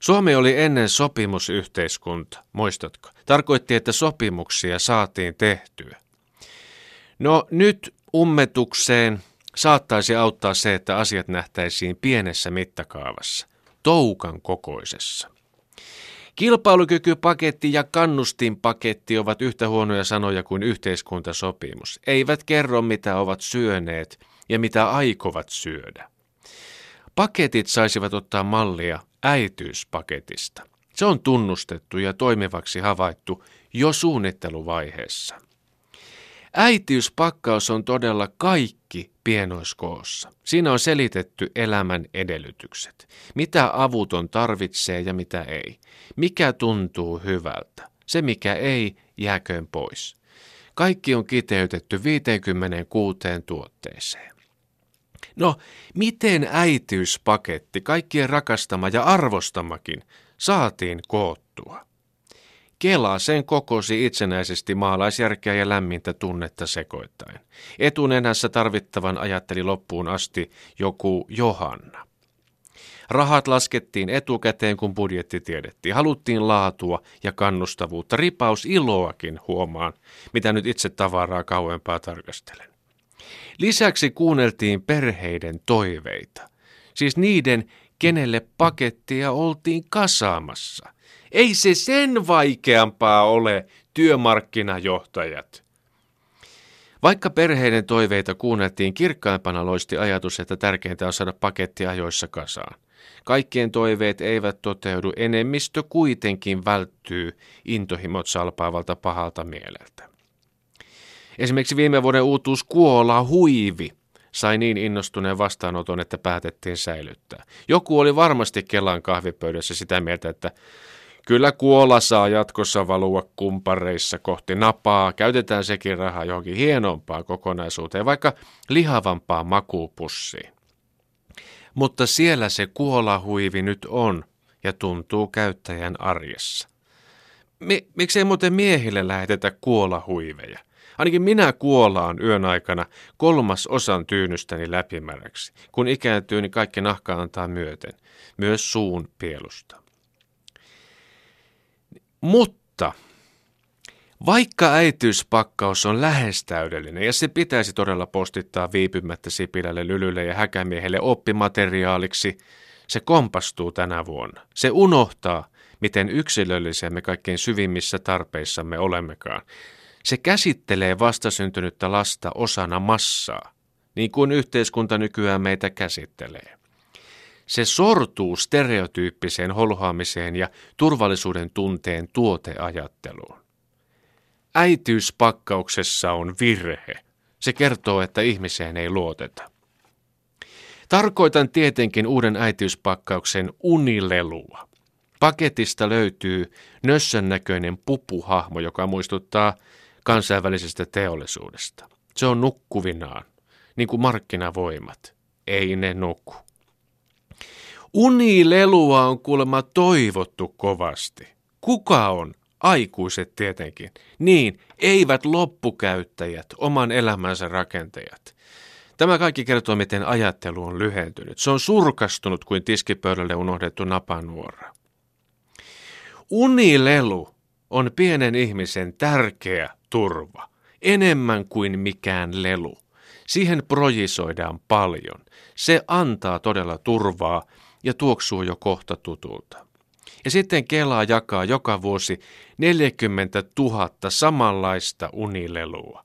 Suomi oli ennen sopimusyhteiskunta, muistatko? Tarkoitti, että sopimuksia saatiin tehtyä. No nyt ummetukseen saattaisi auttaa se, että asiat nähtäisiin pienessä mittakaavassa, toukan kokoisessa. Kilpailukykypaketti ja kannustinpaketti ovat yhtä huonoja sanoja kuin yhteiskuntasopimus. Eivät kerro, mitä ovat syöneet ja mitä aikovat syödä. Paketit saisivat ottaa mallia äityyspaketista. Se on tunnustettu ja toimivaksi havaittu jo suunnitteluvaiheessa. Äitiyspakkaus on todella kaikki pienoiskoossa. Siinä on selitetty elämän edellytykset. Mitä avuton tarvitsee ja mitä ei. Mikä tuntuu hyvältä. Se mikä ei, jääköön pois. Kaikki on kiteytetty 56 tuotteeseen. No, miten äitiyspaketti, kaikkien rakastama ja arvostamakin, saatiin koottua? Kela sen kokosi itsenäisesti maalaisjärkeä ja lämmintä tunnetta sekoittain. Etunenässä tarvittavan ajatteli loppuun asti joku Johanna. Rahat laskettiin etukäteen, kun budjetti tiedettiin. Haluttiin laatua ja kannustavuutta, ripaus iloakin huomaan, mitä nyt itse tavaraa kauempaa tarkastelen. Lisäksi kuunneltiin perheiden toiveita, siis niiden, kenelle pakettia oltiin kasaamassa. Ei se sen vaikeampaa ole, työmarkkinajohtajat. Vaikka perheiden toiveita kuunneltiin, kirkkaimpana loisti ajatus, että tärkeintä on saada paketti ajoissa kasaan. Kaikkien toiveet eivät toteudu, enemmistö kuitenkin välttyy intohimot salpaavalta pahalta mieleltä. Esimerkiksi viime vuoden uutuus Kuola huivi sai niin innostuneen vastaanoton, että päätettiin säilyttää. Joku oli varmasti Kelan kahvipöydässä sitä mieltä, että kyllä Kuola saa jatkossa valua kumpareissa kohti napaa. Käytetään sekin rahaa johonkin hienompaan kokonaisuuteen, vaikka lihavampaan makuupussiin. Mutta siellä se kuolahuivi nyt on ja tuntuu käyttäjän arjessa. Mi- miksei muuten miehille lähetetä kuolahuiveja? Ainakin minä kuolaan yön aikana kolmas osan tyynystäni läpimäräksi. Kun ikääntyy, niin kaikki nahka antaa myöten, myös suun pielusta. Mutta vaikka äityyspakkaus on lähes täydellinen ja se pitäisi todella postittaa viipymättä Sipilälle, Lylylle ja Häkämiehelle oppimateriaaliksi, se kompastuu tänä vuonna. Se unohtaa, miten yksilöllisiä me kaikkein syvimmissä tarpeissamme olemmekaan. Se käsittelee vastasyntynyttä lasta osana massaa, niin kuin yhteiskunta nykyään meitä käsittelee. Se sortuu stereotyyppiseen holhoamiseen ja turvallisuuden tunteen tuoteajatteluun. Äitiyspakkauksessa on virhe. Se kertoo, että ihmiseen ei luoteta. Tarkoitan tietenkin uuden äitiyspakkauksen unilelua. Paketista löytyy nössön näköinen pupuhahmo, joka muistuttaa kansainvälisestä teollisuudesta. Se on nukkuvinaan, niin kuin markkinavoimat. Ei ne nuku. Unilelua on kuulemma toivottu kovasti. Kuka on? Aikuiset tietenkin. Niin, eivät loppukäyttäjät, oman elämänsä rakentajat. Tämä kaikki kertoo, miten ajattelu on lyhentynyt. Se on surkastunut kuin tiskipöydälle unohdettu napanuora. Unilelu on pienen ihmisen tärkeä turva, enemmän kuin mikään lelu. Siihen projisoidaan paljon. Se antaa todella turvaa ja tuoksuu jo kohta tutulta. Ja sitten Kelaa jakaa joka vuosi 40 000 samanlaista unilelua.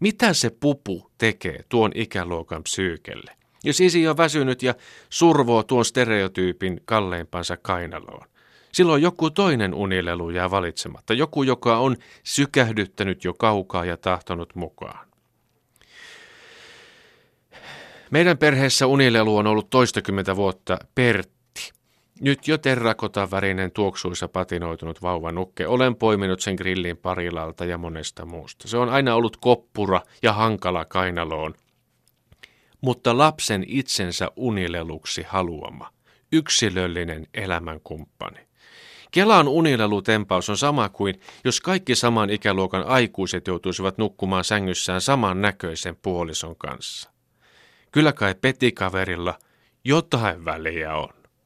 Mitä se pupu tekee tuon ikäluokan psyykelle? Jos isi on väsynyt ja survoo tuon stereotyypin kalleimpansa kainaloon. Silloin joku toinen unilelu jää valitsematta, joku, joka on sykähdyttänyt jo kaukaa ja tahtonut mukaan. Meidän perheessä unilelu on ollut toistakymmentä vuotta Pertti. Nyt jo terrakotavärinen tuoksuissa patinoitunut vauva nukke. Olen poiminut sen grillin parilalta ja monesta muusta. Se on aina ollut koppura ja hankala kainaloon. Mutta lapsen itsensä unileluksi haluama, yksilöllinen elämänkumppani. Kelan unilelutempaus on sama kuin jos kaikki saman ikäluokan aikuiset joutuisivat nukkumaan sängyssään saman näköisen puolison kanssa. Kyllä kai petikaverilla jotain väliä on.